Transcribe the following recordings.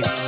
disco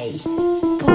K по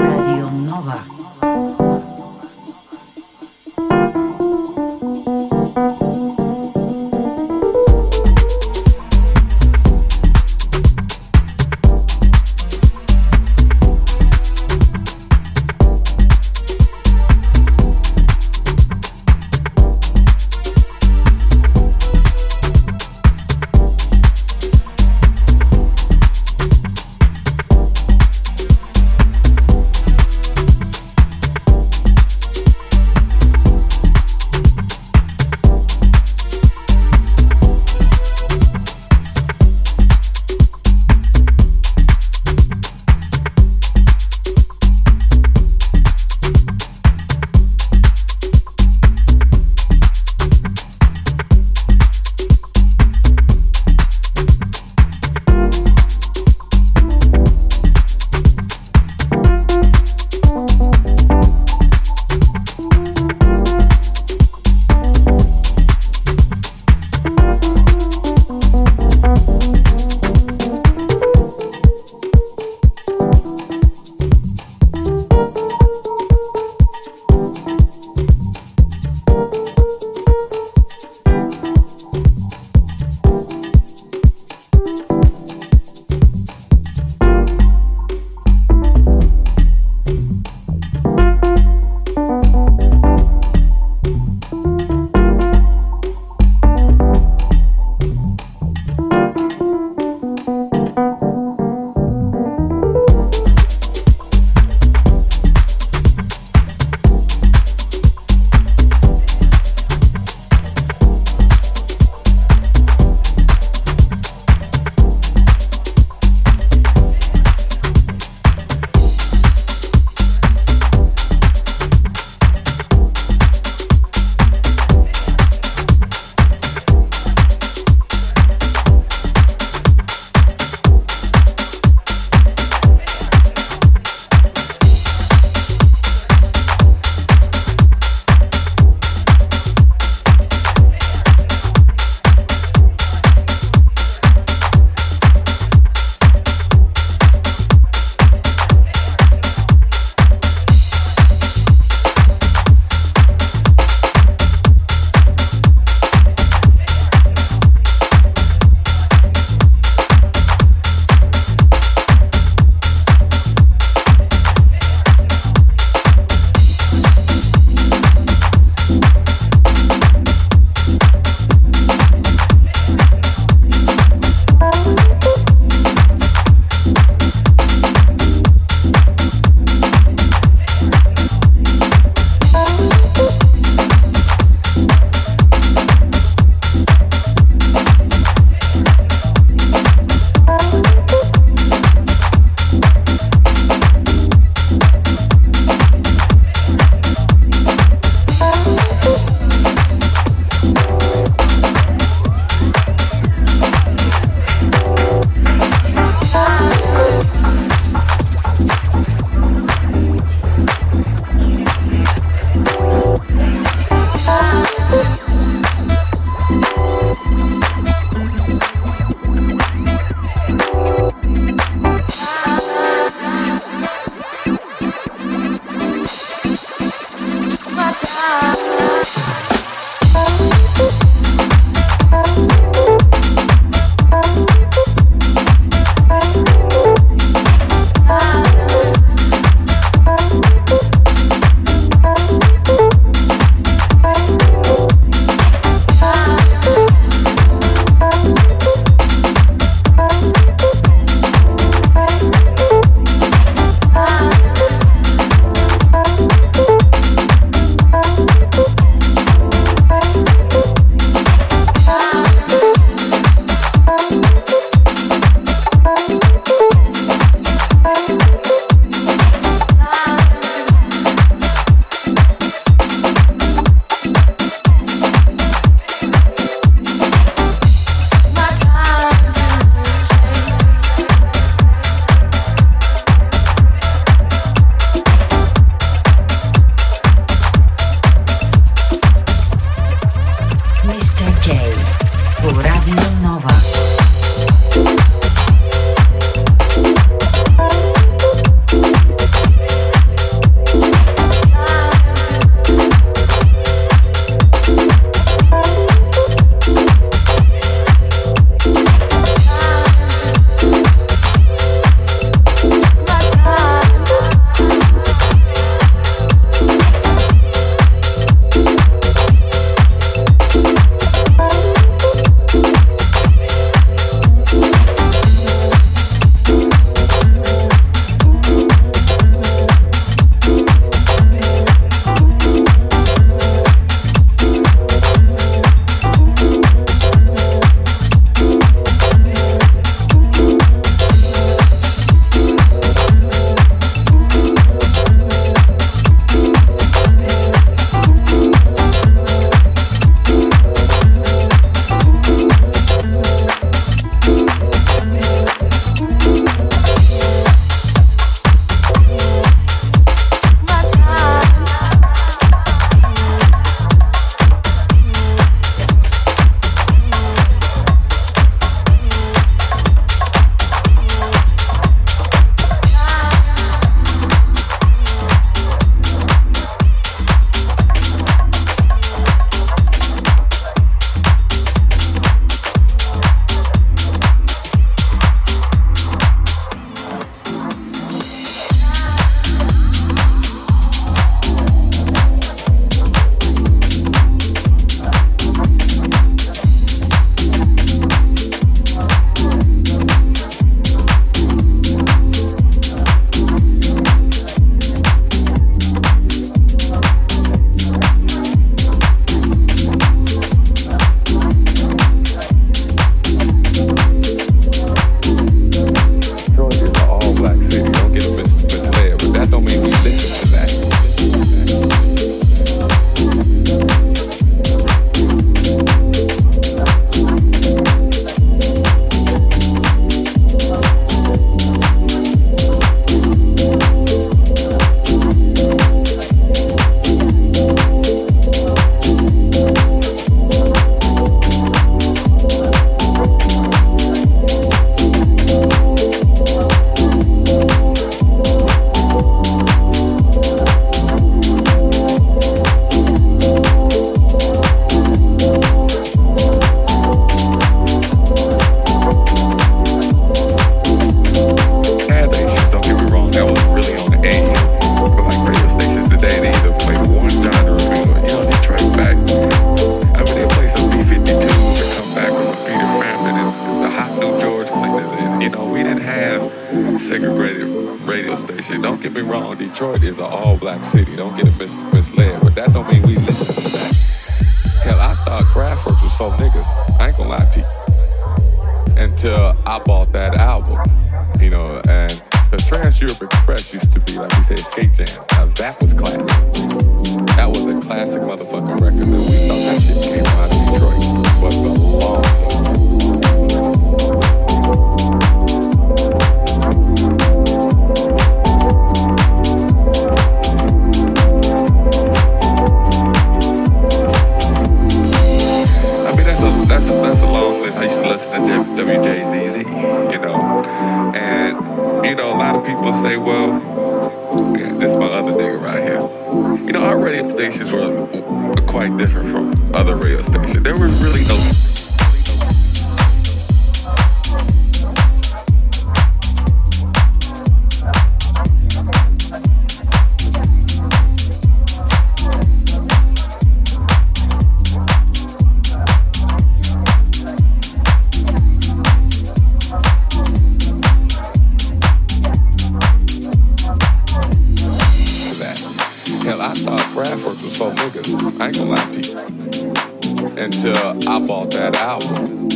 until I bought that album.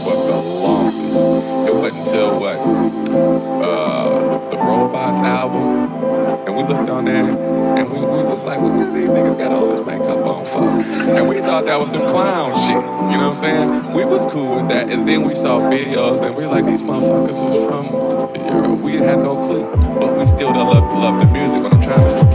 But the longest, it wasn't until what? Uh, the Robots album. And we looked on there and we, we was like, "What what these niggas got all this backed up on for? And we thought that was some clown shit. You know what I'm saying? We was cool with that. And then we saw videos and we are like, these motherfuckers is from had no clue, but we still done love, love the music. What I'm trying to say.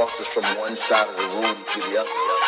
tosses from one side of the room to the other.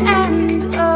and oh.